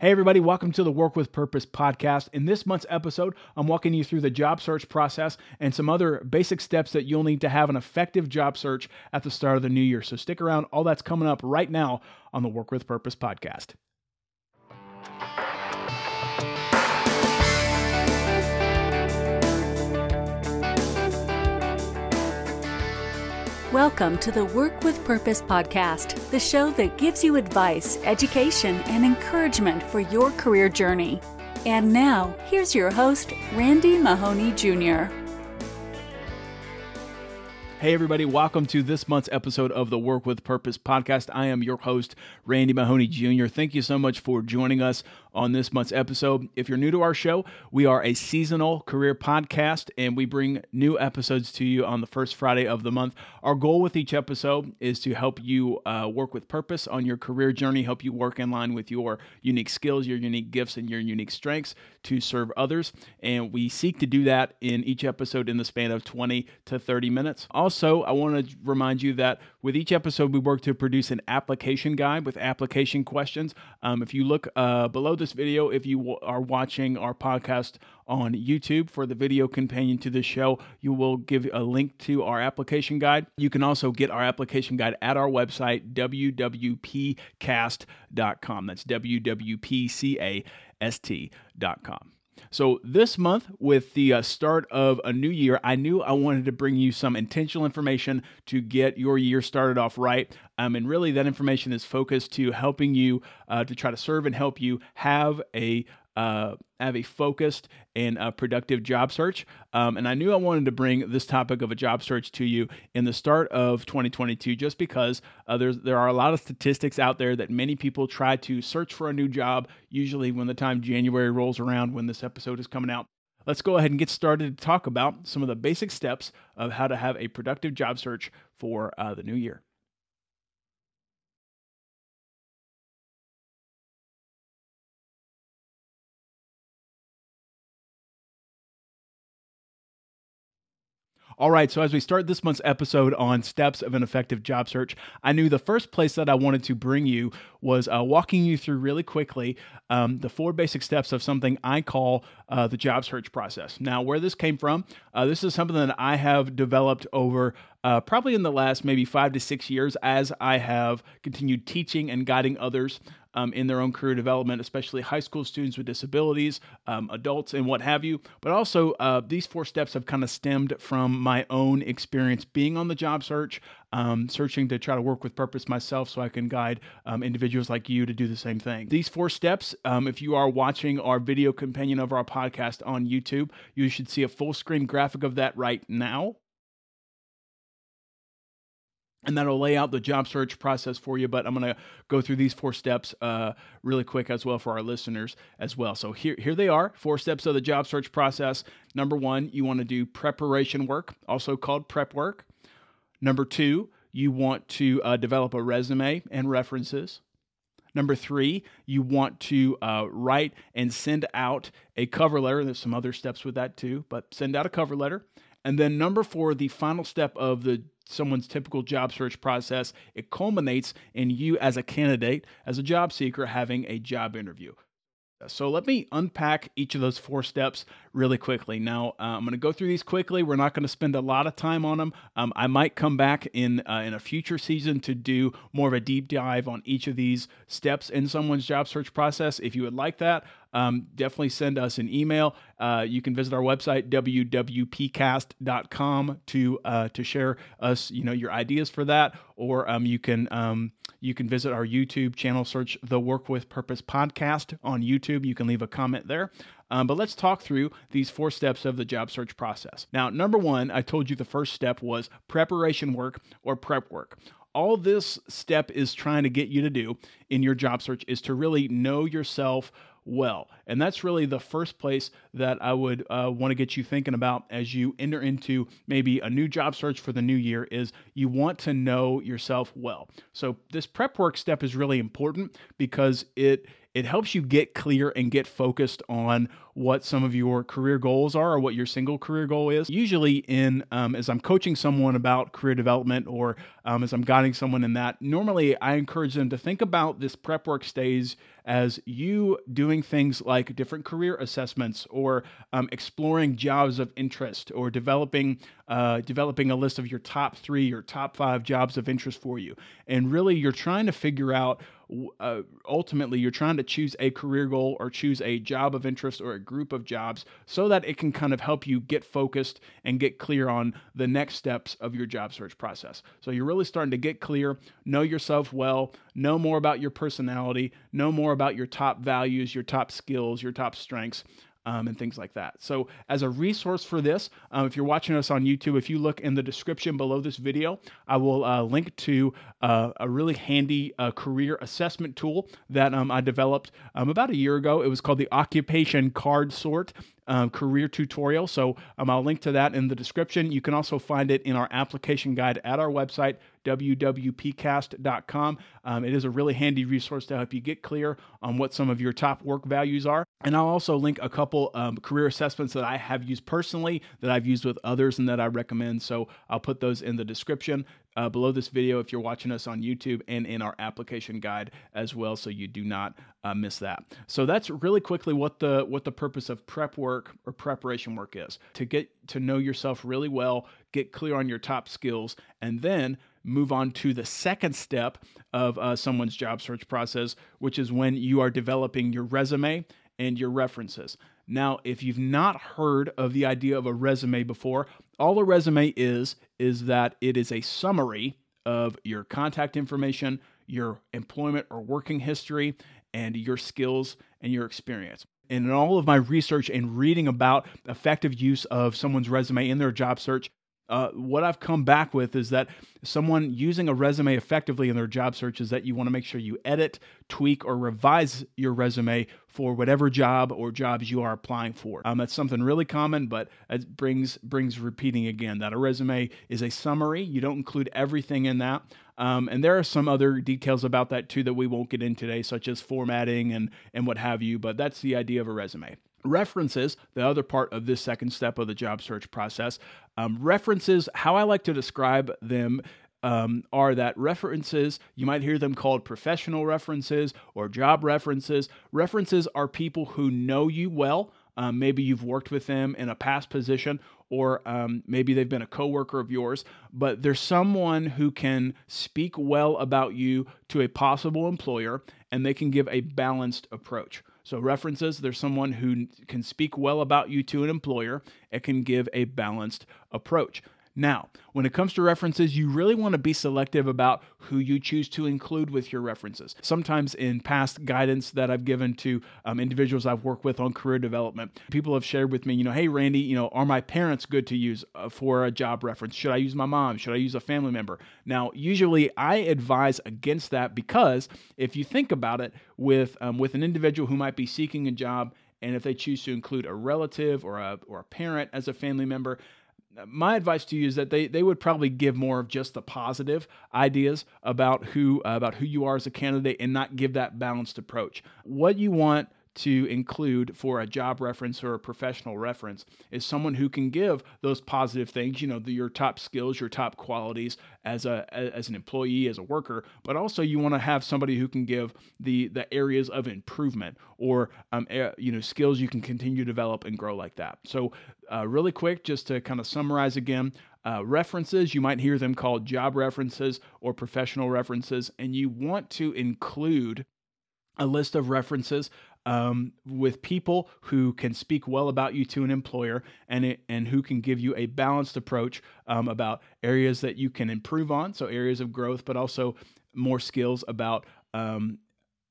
Hey, everybody, welcome to the Work with Purpose podcast. In this month's episode, I'm walking you through the job search process and some other basic steps that you'll need to have an effective job search at the start of the new year. So stick around, all that's coming up right now on the Work with Purpose podcast. Welcome to the Work with Purpose podcast, the show that gives you advice, education, and encouragement for your career journey. And now, here's your host, Randy Mahoney Jr. Hey, everybody, welcome to this month's episode of the Work with Purpose podcast. I am your host, Randy Mahoney Jr. Thank you so much for joining us on this month's episode. If you're new to our show, we are a seasonal career podcast and we bring new episodes to you on the first Friday of the month. Our goal with each episode is to help you uh, work with purpose on your career journey, help you work in line with your unique skills, your unique gifts, and your unique strengths to serve others. And we seek to do that in each episode in the span of 20 to 30 minutes. Also, I want to remind you that with each episode, we work to produce an application guide with application questions. Um, if you look uh, below this video, if you w- are watching our podcast on YouTube for the video companion to this show, you will give a link to our application guide. You can also get our application guide at our website, www.wwpcast.com. That's www.wwpcast.com. So, this month, with the uh, start of a new year, I knew I wanted to bring you some intentional information to get your year started off right. Um, and really, that information is focused to helping you uh, to try to serve and help you have a uh, have a focused and productive job search. Um, and I knew I wanted to bring this topic of a job search to you in the start of 2022, just because uh, there are a lot of statistics out there that many people try to search for a new job. Usually, when the time January rolls around, when this episode is coming out. Let's go ahead and get started to talk about some of the basic steps of how to have a productive job search for uh, the new year. All right, so as we start this month's episode on steps of an effective job search, I knew the first place that I wanted to bring you was uh, walking you through really quickly um, the four basic steps of something I call uh, the job search process. Now, where this came from, uh, this is something that I have developed over uh, probably in the last maybe five to six years as I have continued teaching and guiding others um, in their own career development, especially high school students with disabilities, um, adults, and what have you. But also, uh, these four steps have kind of stemmed from my own experience being on the job search, um, searching to try to work with purpose myself so I can guide um, individuals like you to do the same thing. These four steps, um, if you are watching our video companion of our podcast on YouTube, you should see a full screen graphic of that right now and that'll lay out the job search process for you. But I'm going to go through these four steps uh, really quick as well for our listeners as well. So here, here they are four steps of the job search process. Number one, you want to do preparation work, also called prep work. Number two, you want to uh, develop a resume and references. Number three, you want to uh, write and send out a cover letter. There's some other steps with that too, but send out a cover letter. And then number four, the final step of the someone's typical job search process, it culminates in you as a candidate, as a job seeker, having a job interview. So let me unpack each of those four steps really quickly. Now uh, I'm going to go through these quickly. We're not going to spend a lot of time on them. Um, I might come back in uh, in a future season to do more of a deep dive on each of these steps in someone's job search process. If you would like that, um, definitely send us an email. Uh, you can visit our website www.wwpcast.com to uh, to share us you know your ideas for that, or um, you can um, you can visit our YouTube channel, search the Work with Purpose podcast on YouTube. You can leave a comment there. Um, but let's talk through these four steps of the job search process. Now, number one, I told you the first step was preparation work or prep work all this step is trying to get you to do in your job search is to really know yourself well. And that's really the first place that I would uh, want to get you thinking about as you enter into maybe a new job search for the new year is you want to know yourself well. So this prep work step is really important because it it helps you get clear and get focused on what some of your career goals are or what your single career goal is. Usually, in um, as I'm coaching someone about career development or um, as I'm guiding someone in that, normally I encourage them to think about this prep work stage as you doing things like different career assessments or um, exploring jobs of interest or developing uh, developing a list of your top three or top five jobs of interest for you. And really, you're trying to figure out uh, ultimately you're trying to choose a career goal or choose a job of interest or a group of jobs so that it can kind of help you get focused and get clear on the next steps of your job search process. So you're really starting to get clear, know yourself well, know more about your personality, know more about your top values, your top skills, your top strengths um, and things like that. So, as a resource for this, um, if you're watching us on YouTube, if you look in the description below this video, I will uh, link to uh, a really handy uh, career assessment tool that um, I developed um, about a year ago. It was called the Occupation Card Sort um, career tutorial. So um, I'll link to that in the description. You can also find it in our application guide at our website, www.wwpcast.com. Um, it is a really handy resource to help you get clear on what some of your top work values are. And I'll also link a couple um, career assessments that I have used personally, that I've used with others, and that I recommend. So I'll put those in the description uh, below this video if you're watching us on YouTube and in our application guide as well, so you do not uh, miss that. So that's really quickly what the what the purpose of prep work or preparation work is to get to know yourself really well, get clear on your top skills, and then move on to the second step of uh, someone's job search process, which is when you are developing your resume and your references. Now, if you've not heard of the idea of a resume before, all a resume is is that it is a summary of your contact information, your employment or working history, and your skills and your experience. And in all of my research and reading about effective use of someone's resume in their job search, uh, what I've come back with is that someone using a resume effectively in their job search is that you want to make sure you edit, tweak, or revise your resume for whatever job or jobs you are applying for. Um, that's something really common, but it brings brings repeating again that a resume is a summary. You don't include everything in that. Um, and there are some other details about that too that we won't get in today, such as formatting and and what have you. But that's the idea of a resume. References, the other part of this second step of the job search process. Um, references, how I like to describe them um, are that references, you might hear them called professional references or job references. References are people who know you well. Um, maybe you've worked with them in a past position, or um, maybe they've been a coworker of yours, but there's someone who can speak well about you to a possible employer and they can give a balanced approach. So, references, there's someone who can speak well about you to an employer and can give a balanced approach. Now, when it comes to references, you really want to be selective about who you choose to include with your references. Sometimes, in past guidance that I've given to um, individuals I've worked with on career development, people have shared with me, you know, hey, Randy, you know, are my parents good to use uh, for a job reference? Should I use my mom? Should I use a family member? Now, usually I advise against that because if you think about it, with um, with an individual who might be seeking a job and if they choose to include a relative or a, or a parent as a family member, my advice to you is that they, they would probably give more of just the positive ideas about who uh, about who you are as a candidate and not give that balanced approach. What you want to include for a job reference or a professional reference is someone who can give those positive things, you know, the, your top skills, your top qualities as a as an employee, as a worker, but also you want to have somebody who can give the the areas of improvement or um, you know skills you can continue to develop and grow like that. So, uh, really quick, just to kind of summarize again. Uh, references, you might hear them called job references or professional references, and you want to include a list of references um, with people who can speak well about you to an employer and it, and who can give you a balanced approach um, about areas that you can improve on, so areas of growth, but also more skills about um,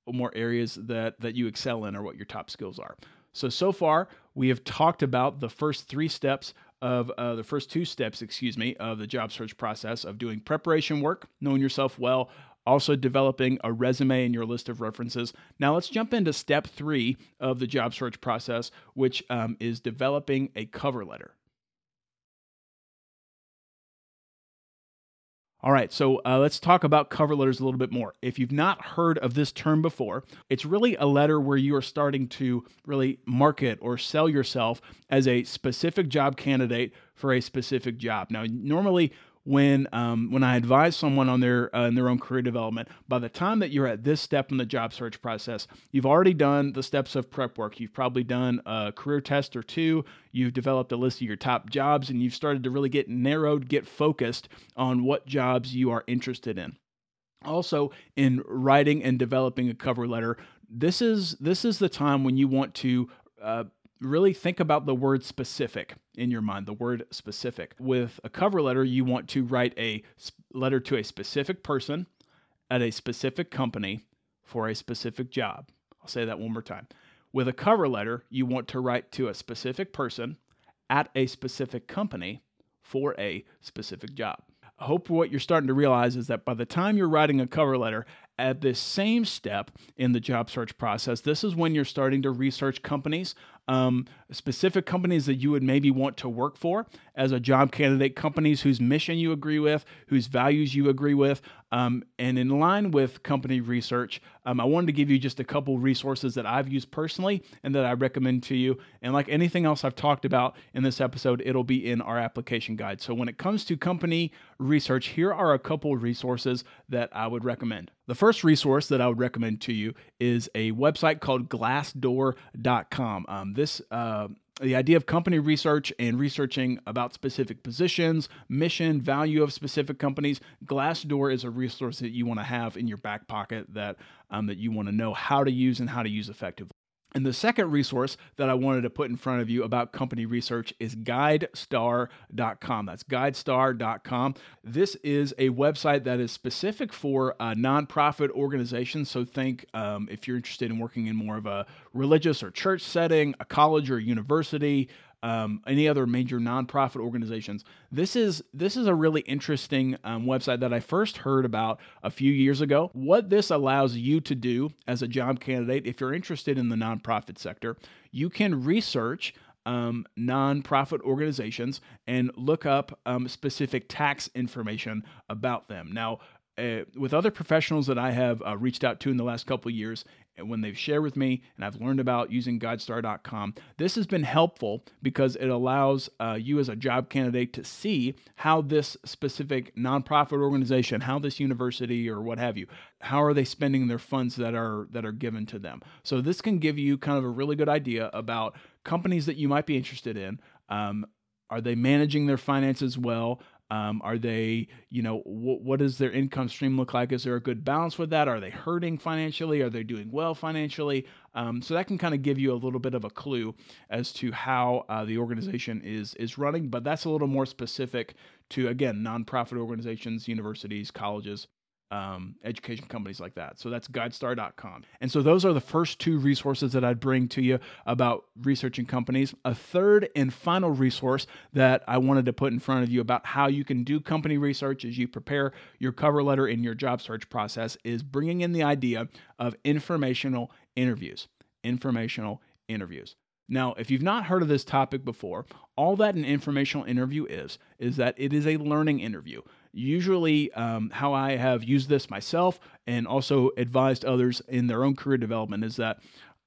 more areas that that you excel in or what your top skills are. So so far we have talked about the first three steps of uh, the first two steps, excuse me, of the job search process of doing preparation work, knowing yourself well, also developing a resume and your list of references. Now, let's jump into step three of the job search process, which um, is developing a cover letter. All right, so uh, let's talk about cover letters a little bit more. If you've not heard of this term before, it's really a letter where you are starting to really market or sell yourself as a specific job candidate for a specific job. Now, normally when um, when I advise someone on their uh, in their own career development, by the time that you're at this step in the job search process, you've already done the steps of prep work. You've probably done a career test or two. You've developed a list of your top jobs, and you've started to really get narrowed, get focused on what jobs you are interested in. Also, in writing and developing a cover letter, this is this is the time when you want to uh, really think about the word specific in your mind, the word specific. With a cover letter, you want to write a letter to a specific person at a specific company for a specific job. I'll say that one more time. With a cover letter, you want to write to a specific person at a specific company for a specific job. I hope what you're starting to realize is that by the time you're writing a cover letter at this same step in the job search process, this is when you're starting to research companies um, specific companies that you would maybe want to work for as a job candidate, companies whose mission you agree with, whose values you agree with. Um, and in line with company research, um, I wanted to give you just a couple resources that I've used personally and that I recommend to you. And like anything else I've talked about in this episode, it'll be in our application guide. So when it comes to company research, here are a couple resources that I would recommend. The first resource that I would recommend to you is a website called glassdoor.com. Um, this uh, the idea of company research and researching about specific positions, mission, value of specific companies. Glassdoor is a resource that you want to have in your back pocket that um, that you want to know how to use and how to use effectively. And the second resource that I wanted to put in front of you about company research is guidestar.com. That's guidestar.com. This is a website that is specific for nonprofit organizations. So think um, if you're interested in working in more of a religious or church setting, a college or university, um, any other major nonprofit organizations. This is this is a really interesting um, website that I first heard about a few years ago. What this allows you to do as a job candidate, if you're interested in the nonprofit sector, you can research um, nonprofit organizations and look up um, specific tax information about them. Now, uh, with other professionals that I have uh, reached out to in the last couple years, and when they've shared with me and I've learned about using GuideStar.com, this has been helpful because it allows uh, you as a job candidate to see how this specific nonprofit organization, how this university or what have you, how are they spending their funds that are that are given to them. So this can give you kind of a really good idea about companies that you might be interested in. Um, are they managing their finances well? Um, are they, you know, wh- what does their income stream look like? Is there a good balance with that? Are they hurting financially? Are they doing well financially? Um, so that can kind of give you a little bit of a clue as to how uh, the organization is is running. But that's a little more specific to again nonprofit organizations, universities, colleges, um, education companies like that. So that's guidestar.com. And so those are the first two resources that I'd bring to you about researching companies. A third and final resource that I wanted to put in front of you about how you can do company research as you prepare your cover letter in your job search process is bringing in the idea of informational interviews. Informational interviews. Now, if you've not heard of this topic before, all that an informational interview is, is that it is a learning interview. Usually, um, how I have used this myself and also advised others in their own career development is that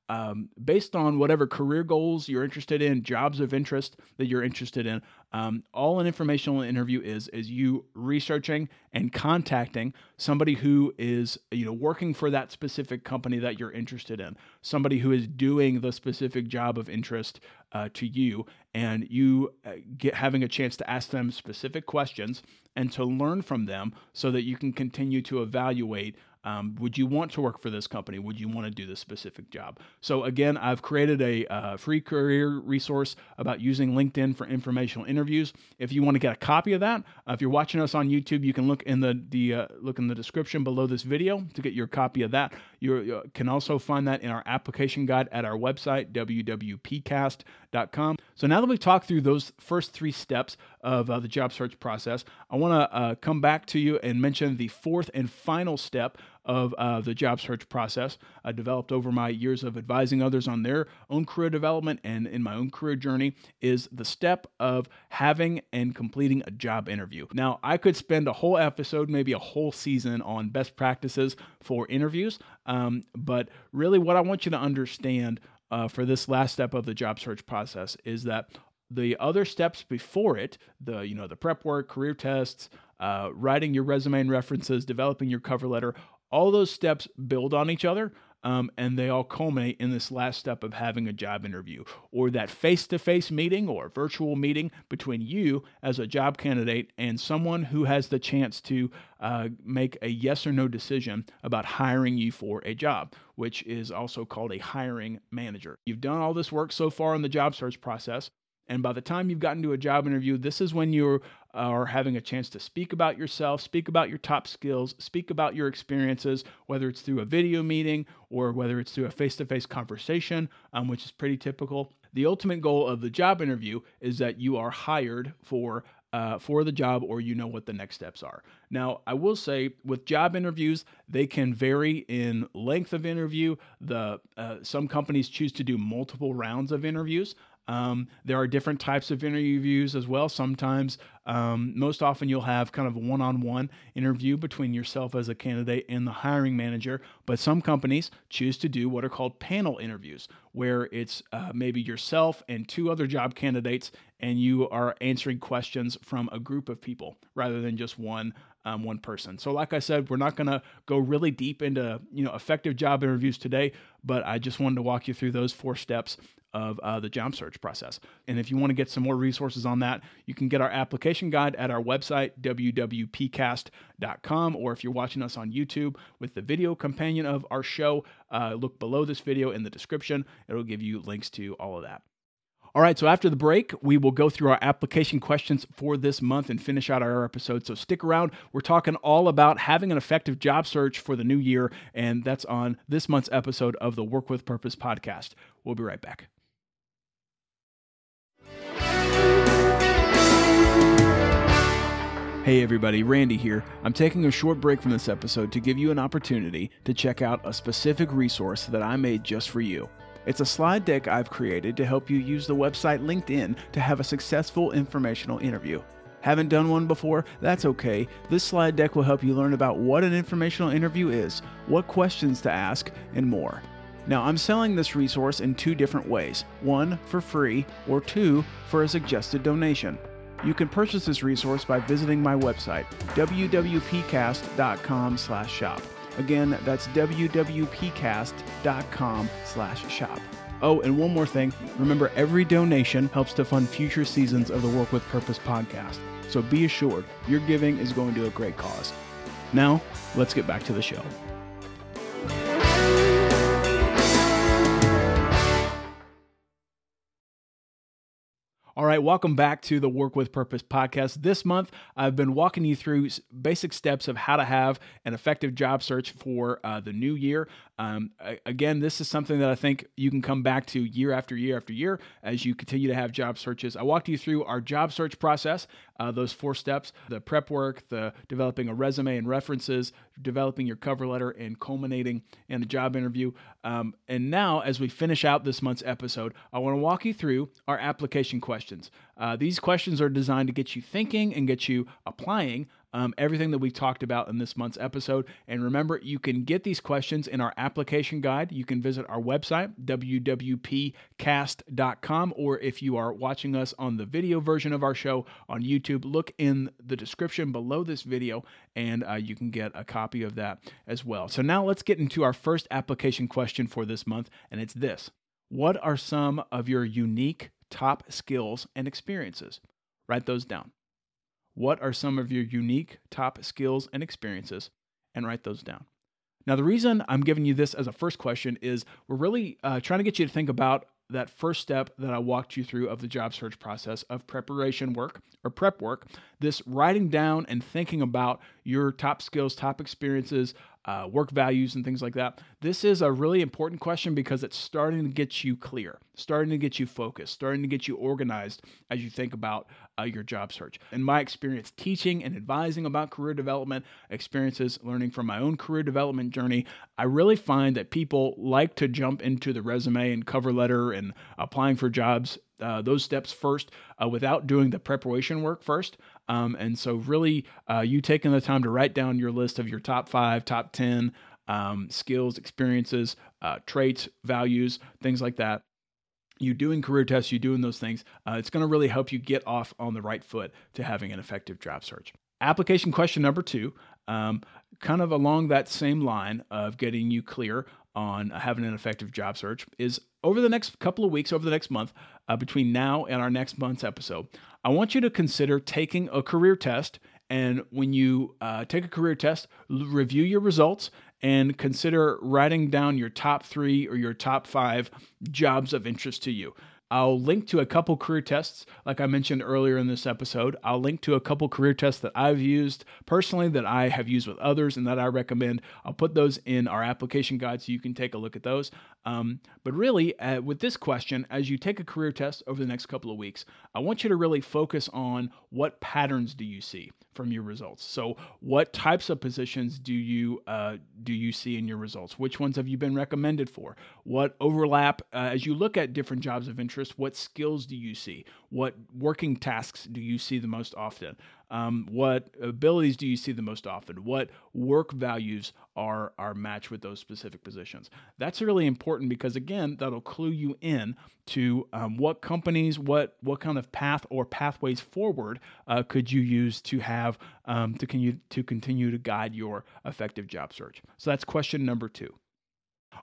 um, based on whatever career goals you're interested in, jobs of interest that you're interested in. Um, all an informational interview is is you researching and contacting somebody who is you know working for that specific company that you're interested in, somebody who is doing the specific job of interest uh, to you, and you uh, get having a chance to ask them specific questions and to learn from them so that you can continue to evaluate Um, would you want to work for this company? Would you want to do this specific job? So, again, I've created a uh, free career resource about using LinkedIn for informational interviews. If you want to get a copy of that, uh, if you're watching us on YouTube, you can look in the, the uh, look in the description below this video to get your copy of that. You can also find that in our application guide at our website, www.wwpcast.com. So, now that we've talked through those first three steps of uh, the job search process, I want to uh, come back to you and mention the fourth and final step of uh, the job search process. I developed over my years of advising others on their own career development and in my own career journey is the step of having and completing a job interview. Now, I could spend a whole episode, maybe a whole season on best practices for interviews, um, but really what I want you to understand uh, for this last step of the job search process is that the other steps before it, the you know the prep work, career tests, uh, writing your resume and references, developing your cover letter, all those steps build on each other. Um, and they all culminate in this last step of having a job interview or that face to face meeting or virtual meeting between you as a job candidate and someone who has the chance to uh, make a yes or no decision about hiring you for a job, which is also called a hiring manager. You've done all this work so far in the job search process. And by the time you've gotten to a job interview, this is when you are having a chance to speak about yourself, speak about your top skills, speak about your experiences, whether it's through a video meeting or whether it's through a face to face conversation, um, which is pretty typical. The ultimate goal of the job interview is that you are hired for uh, for the job or you know what the next steps are. Now, I will say with job interviews, they can vary in length of interview. The uh, some companies choose to do multiple rounds of interviews. Um, there are different types of interviews as well. Sometimes, um, most often, you'll have kind of a one on one interview between yourself as a candidate and the hiring manager. But some companies choose to do what are called panel interviews, where it's uh, maybe yourself and two other job candidates, and you are answering questions from a group of people rather than just one um, one person. So, like I said, we're not going to go really deep into you know effective job interviews today, but I just wanted to walk you through those four steps of uh, the job search process. And if you want to get some more resources on that, you can get our application guide at our website, www.wwpcast.com, or if you're watching us on YouTube with the video companion of our show, uh, look below this video in the description. It'll give you links to all of that. All right, so after the break, we will go through our application questions for this month and finish out our episode. So stick around. We're talking all about having an effective job search for the new year, and that's on this month's episode of the Work with Purpose podcast. We'll be right back. Hey everybody, Randy here. I'm taking a short break from this episode to give you an opportunity to check out a specific resource that I made just for you. It's a slide deck I've created to help you use the website LinkedIn to have a successful informational interview. Haven't done one before? That's okay. This slide deck will help you learn about what an informational interview is, what questions to ask, and more. Now, I'm selling this resource in two different ways one for free, or two for a suggested donation. You can purchase this resource by visiting my website, www.wwpcast.com/shop. Again, that's www.wwpcast.com slash shop. Oh, and one more thing. Remember, every donation helps to fund future seasons of the Work with Purpose podcast. So be assured, your giving is going to a great cause. Now, let's get back to the show. All right, welcome back to the Work with Purpose podcast. This month, I've been walking you through basic steps of how to have an effective job search for uh, the new year. Um, again, this is something that I think you can come back to year after year after year as you continue to have job searches. I walked you through our job search process, uh, those four steps the prep work, the developing a resume and references, developing your cover letter, and culminating in the job interview. Um, and now, as we finish out this month's episode, I want to walk you through our application questions. Uh, these questions are designed to get you thinking and get you applying um, everything that we've talked about in this month's episode. And remember, you can get these questions in our application guide. You can visit our website, wwpcast.com, or if you are watching us on the video version of our show on YouTube, look in the description below this video and uh, you can get a copy of that as well. So now let's get into our first application question for this month, and it's this What are some of your unique top skills and experiences? Write those down. What are some of your unique top skills and experiences? And write those down. Now, the reason I'm giving you this as a first question is we're really uh, trying to get you to think about that first step that I walked you through of the job search process of preparation work or prep work, this writing down and thinking about your top skills, top experiences, uh, work values, and things like that. This is a really important question because it's starting to get you clear, starting to get you focused, starting to get you organized as you think about uh, your job search. In my experience teaching and advising about career development, experiences learning from my own career development journey, I really find that people like to jump into the resume and cover letter and applying for jobs uh, those steps first uh, without doing the preparation work first. Um, and so, really, uh, you taking the time to write down your list of your top five, top 10 um, skills, experiences, uh, traits, values, things like that. You doing career tests, you doing those things, uh, it's going to really help you get off on the right foot to having an effective job search. Application question number two, um, kind of along that same line of getting you clear on having an effective job search is over the next couple of weeks, over the next month, uh, between now and our next month's episode, I want you to consider taking a career test. And when you uh, take a career test, l- review your results and consider writing down your top three or your top five jobs of interest to you. I'll link to a couple career tests, like I mentioned earlier in this episode. I'll link to a couple career tests that I've used personally, that I have used with others, and that I recommend. I'll put those in our application guide so you can take a look at those. Um, but really, uh, with this question, as you take a career test over the next couple of weeks, I want you to really focus on what patterns do you see from your results. So, what types of positions do you uh, do you see in your results? Which ones have you been recommended for? What overlap uh, as you look at different jobs of interest? What skills do you see? What working tasks do you see the most often? Um, what abilities do you see the most often? What work values are are matched with those specific positions? That's really important because again, that'll clue you in to um, what companies, what what kind of path or pathways forward uh, could you use to have um, to continue to continue to guide your effective job search. So that's question number two.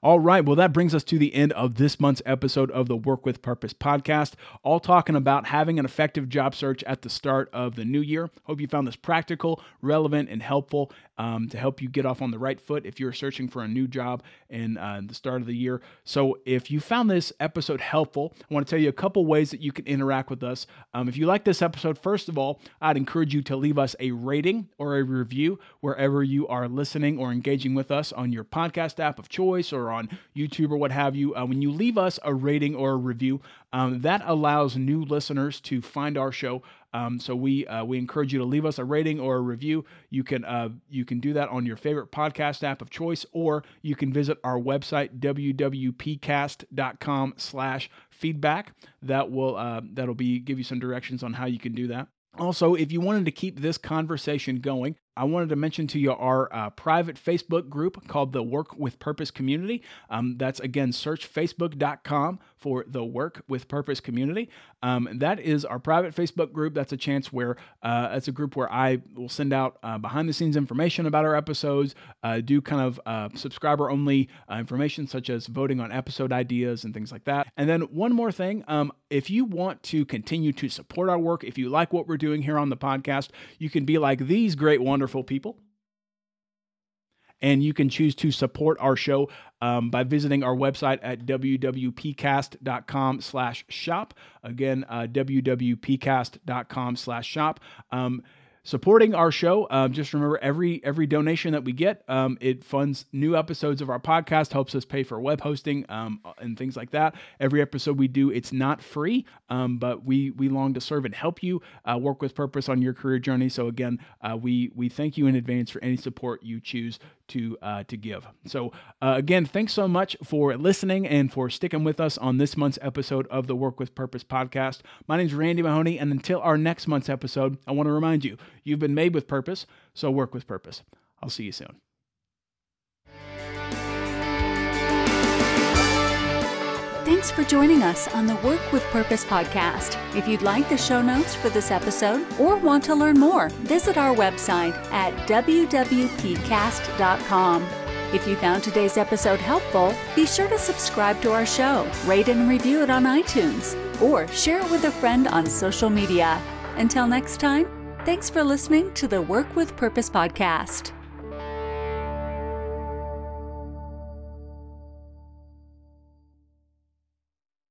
All right, well, that brings us to the end of this month's episode of the Work with Purpose podcast, all talking about having an effective job search at the start of the new year. Hope you found this practical, relevant, and helpful um, to help you get off on the right foot if you're searching for a new job in uh, the start of the year. So, if you found this episode helpful, I want to tell you a couple ways that you can interact with us. Um, if you like this episode, first of all, I'd encourage you to leave us a rating or a review wherever you are listening or engaging with us on your podcast app of choice or on YouTube or what have you. Uh, when you leave us a rating or a review, um, that allows new listeners to find our show. Um, so we uh, we encourage you to leave us a rating or a review. You can uh, you can do that on your favorite podcast app of choice, or you can visit our website www.wwpcast.com/slash feedback. That will uh, that'll be give you some directions on how you can do that. Also, if you wanted to keep this conversation going, I wanted to mention to you our uh, private Facebook group called the Work with Purpose Community. Um, that's again, search facebook.com for the Work with Purpose Community. Um, that is our private Facebook group. That's a chance where uh, it's a group where I will send out uh, behind the scenes information about our episodes, uh, do kind of uh, subscriber only uh, information such as voting on episode ideas and things like that. And then one more thing um, if you want to continue to support our work, if you like what we're doing here on the podcast, you can be like these great, wonderful wonderful people. And you can choose to support our show um, by visiting our website at www.wwpcast.com slash shop. Again, uh, www.wwpcast.com slash shop. Um, supporting our show. Um, just remember every every donation that we get, um, it funds new episodes of our podcast, helps us pay for web hosting um, and things like that. Every episode we do, it's not free, um, but we we long to serve and help you uh, work with purpose on your career journey. So again, uh, we we thank you in advance for any support you choose to uh, to give. So uh, again, thanks so much for listening and for sticking with us on this month's episode of the Work with Purpose podcast. My name is Randy Mahoney, and until our next month's episode, I want to remind you you've been made with purpose, so work with purpose. I'll see you soon. Thanks for joining us on the Work with Purpose podcast. If you'd like the show notes for this episode or want to learn more, visit our website at www.wwpcast.com. If you found today's episode helpful, be sure to subscribe to our show, rate and review it on iTunes, or share it with a friend on social media. Until next time, thanks for listening to the Work with Purpose podcast.